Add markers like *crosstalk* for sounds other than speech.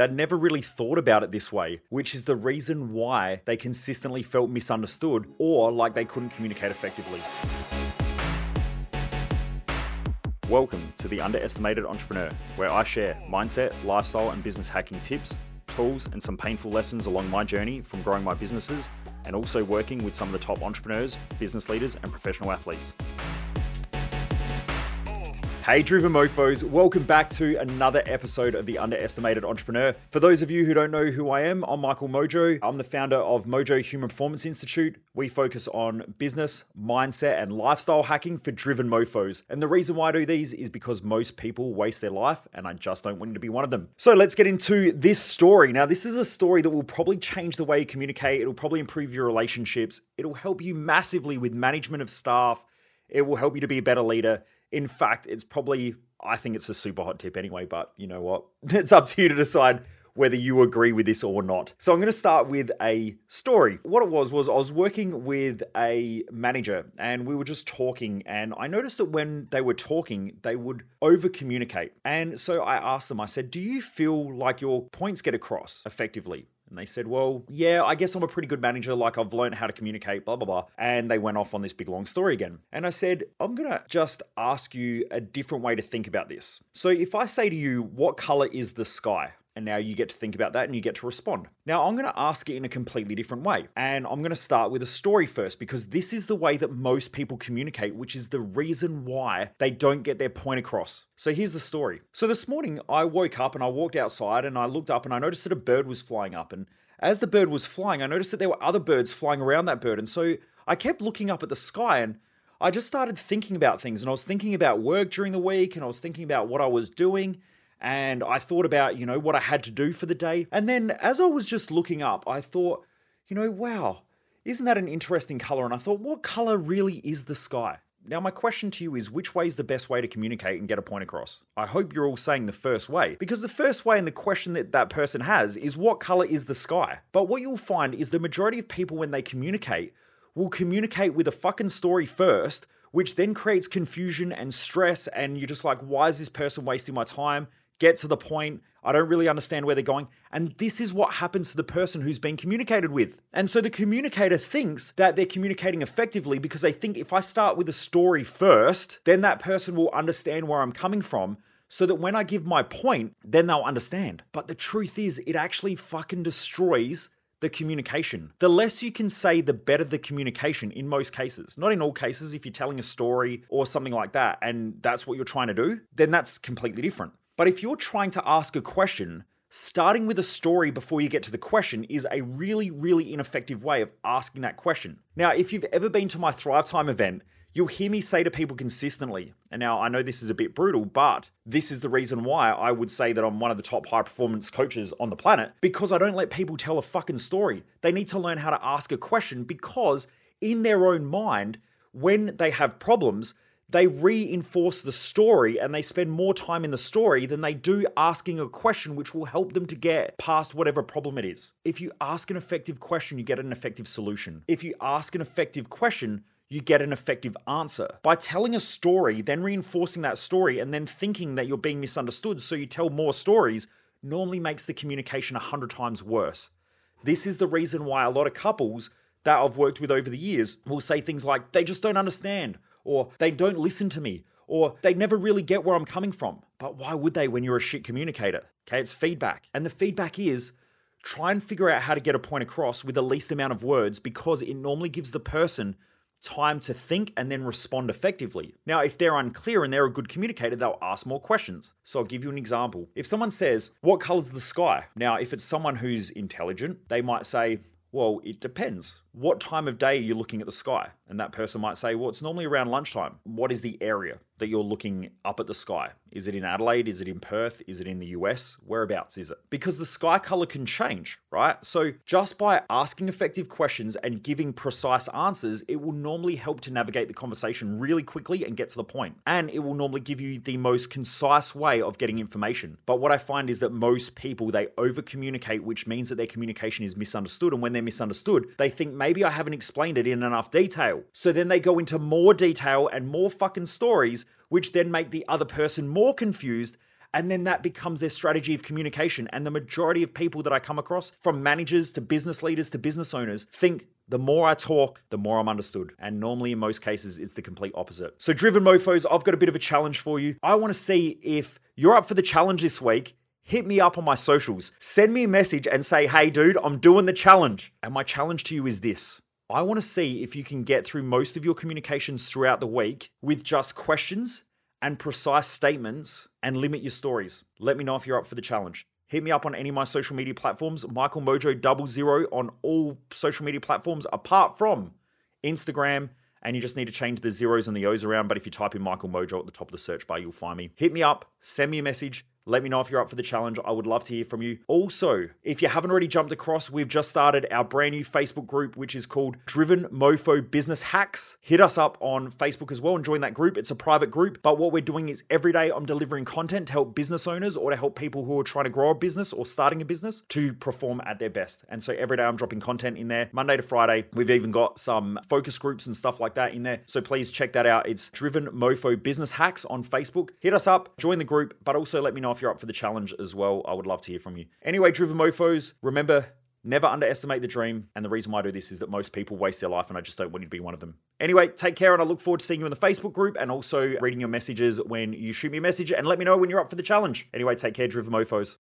that never really thought about it this way, which is the reason why they consistently felt misunderstood or like they couldn't communicate effectively. Welcome to the Underestimated Entrepreneur, where I share mindset, lifestyle, and business hacking tips, tools, and some painful lessons along my journey from growing my businesses and also working with some of the top entrepreneurs, business leaders, and professional athletes. Hey, Driven Mofos, welcome back to another episode of The Underestimated Entrepreneur. For those of you who don't know who I am, I'm Michael Mojo. I'm the founder of Mojo Human Performance Institute. We focus on business, mindset, and lifestyle hacking for driven mofos. And the reason why I do these is because most people waste their life, and I just don't want you to be one of them. So let's get into this story. Now, this is a story that will probably change the way you communicate, it'll probably improve your relationships, it'll help you massively with management of staff, it will help you to be a better leader in fact, it's probably, I think it's a super hot tip anyway, but you know what? *laughs* It's up to you to decide whether you agree with this or not. So I'm going to start with a story. What it was was I was working with a manager and we were just talking and I noticed that when they were talking, they would over communicate. And so I asked them, I said, "Do you feel like your points get across effectively?" And they said, Well, yeah, I guess I'm a pretty good manager. Like I've learned how to communicate, blah, blah, blah. And they went off on this big long story again. And I said, I'm going to just ask you a different way to think about this. So if I say to you, What color is the sky? And now you get to think about that and you get to respond. Now, I'm going to ask it in a completely different way. And I'm going to start with a story first because this is the way that most people communicate, which is the reason why they don't get their point across. So here's the story. So this morning, I woke up and I walked outside and I looked up and I noticed that a bird was flying up. And as the bird was flying, I noticed that there were other birds flying around that bird. And so I kept looking up at the sky and I just started thinking about things. And I was thinking about work during the week and I was thinking about what I was doing and I thought about, you know, what I had to do for the day. And then as I was just looking up, I thought, you know, wow, isn't that an interesting color? And I thought, what color really is the sky? Now, my question to you is which way is the best way to communicate and get a point across? I hope you're all saying the first way, because the first way and the question that that person has is what color is the sky? But what you'll find is the majority of people, when they communicate, will communicate with a fucking story first, which then creates confusion and stress. And you're just like, why is this person wasting my time? Get to the point. I don't really understand where they're going. And this is what happens to the person who's being communicated with. And so the communicator thinks that they're communicating effectively because they think if I start with a story first, then that person will understand where I'm coming from. So that when I give my point, then they'll understand. But the truth is, it actually fucking destroys the communication. The less you can say, the better the communication in most cases. Not in all cases, if you're telling a story or something like that, and that's what you're trying to do, then that's completely different. But if you're trying to ask a question, starting with a story before you get to the question is a really, really ineffective way of asking that question. Now, if you've ever been to my Thrive Time event, you'll hear me say to people consistently, and now I know this is a bit brutal, but this is the reason why I would say that I'm one of the top high performance coaches on the planet because I don't let people tell a fucking story. They need to learn how to ask a question because in their own mind, when they have problems, they reinforce the story and they spend more time in the story than they do asking a question which will help them to get past whatever problem it is. If you ask an effective question, you get an effective solution. If you ask an effective question, you get an effective answer. By telling a story, then reinforcing that story, and then thinking that you're being misunderstood, so you tell more stories, normally makes the communication a hundred times worse. This is the reason why a lot of couples that I've worked with over the years will say things like, they just don't understand, or they don't listen to me, or they never really get where I'm coming from. But why would they when you're a shit communicator? Okay, it's feedback. And the feedback is try and figure out how to get a point across with the least amount of words because it normally gives the person time to think and then respond effectively. Now, if they're unclear and they're a good communicator, they'll ask more questions. So I'll give you an example. If someone says, What color's the sky? Now, if it's someone who's intelligent, they might say, Well, it depends. What time of day are you looking at the sky? And that person might say, Well, it's normally around lunchtime. What is the area that you're looking up at the sky? Is it in Adelaide? Is it in Perth? Is it in the US? Whereabouts is it? Because the sky color can change, right? So just by asking effective questions and giving precise answers, it will normally help to navigate the conversation really quickly and get to the point. And it will normally give you the most concise way of getting information. But what I find is that most people, they over communicate, which means that their communication is misunderstood. And when they're misunderstood, they think maybe I haven't explained it in enough detail. So then they go into more detail and more fucking stories which then make the other person more confused And then that becomes their strategy of communication. And the majority of people that I come across, from managers to business leaders to business owners, think the more I talk, the more I'm understood. And normally, in most cases, it's the complete opposite. So, driven mofos, I've got a bit of a challenge for you. I want to see if you're up for the challenge this week. Hit me up on my socials. Send me a message and say, hey, dude, I'm doing the challenge. And my challenge to you is this I want to see if you can get through most of your communications throughout the week with just questions and precise statements and limit your stories. Let me know if you're up for the challenge. Hit me up on any of my social media platforms, Michael Mojo double zero on all social media platforms apart from Instagram. And you just need to change the zeros and the O's around. But if you type in Michael Mojo at the top of the search bar, you'll find me. Hit me up, send me a message. Let me know if you're up for the challenge. I would love to hear from you. Also, if you haven't already jumped across, we've just started our brand new Facebook group, which is called Driven Mofo Business Hacks. Hit us up on Facebook as well and join that group. It's a private group, but what we're doing is every day I'm delivering content to help business owners or to help people who are trying to grow a business or starting a business to perform at their best. And so every day I'm dropping content in there, Monday to Friday. We've even got some focus groups and stuff like that in there. So please check that out. It's Driven Mofo Business Hacks on Facebook. Hit us up, join the group, but also let me know you're up for the challenge as well. I would love to hear from you. Anyway, Driven Mofos, remember, never underestimate the dream. And the reason why I do this is that most people waste their life, and I just don't want you to be one of them. Anyway, take care, and I look forward to seeing you in the Facebook group and also reading your messages when you shoot me a message and let me know when you're up for the challenge. Anyway, take care, Driven Mofos.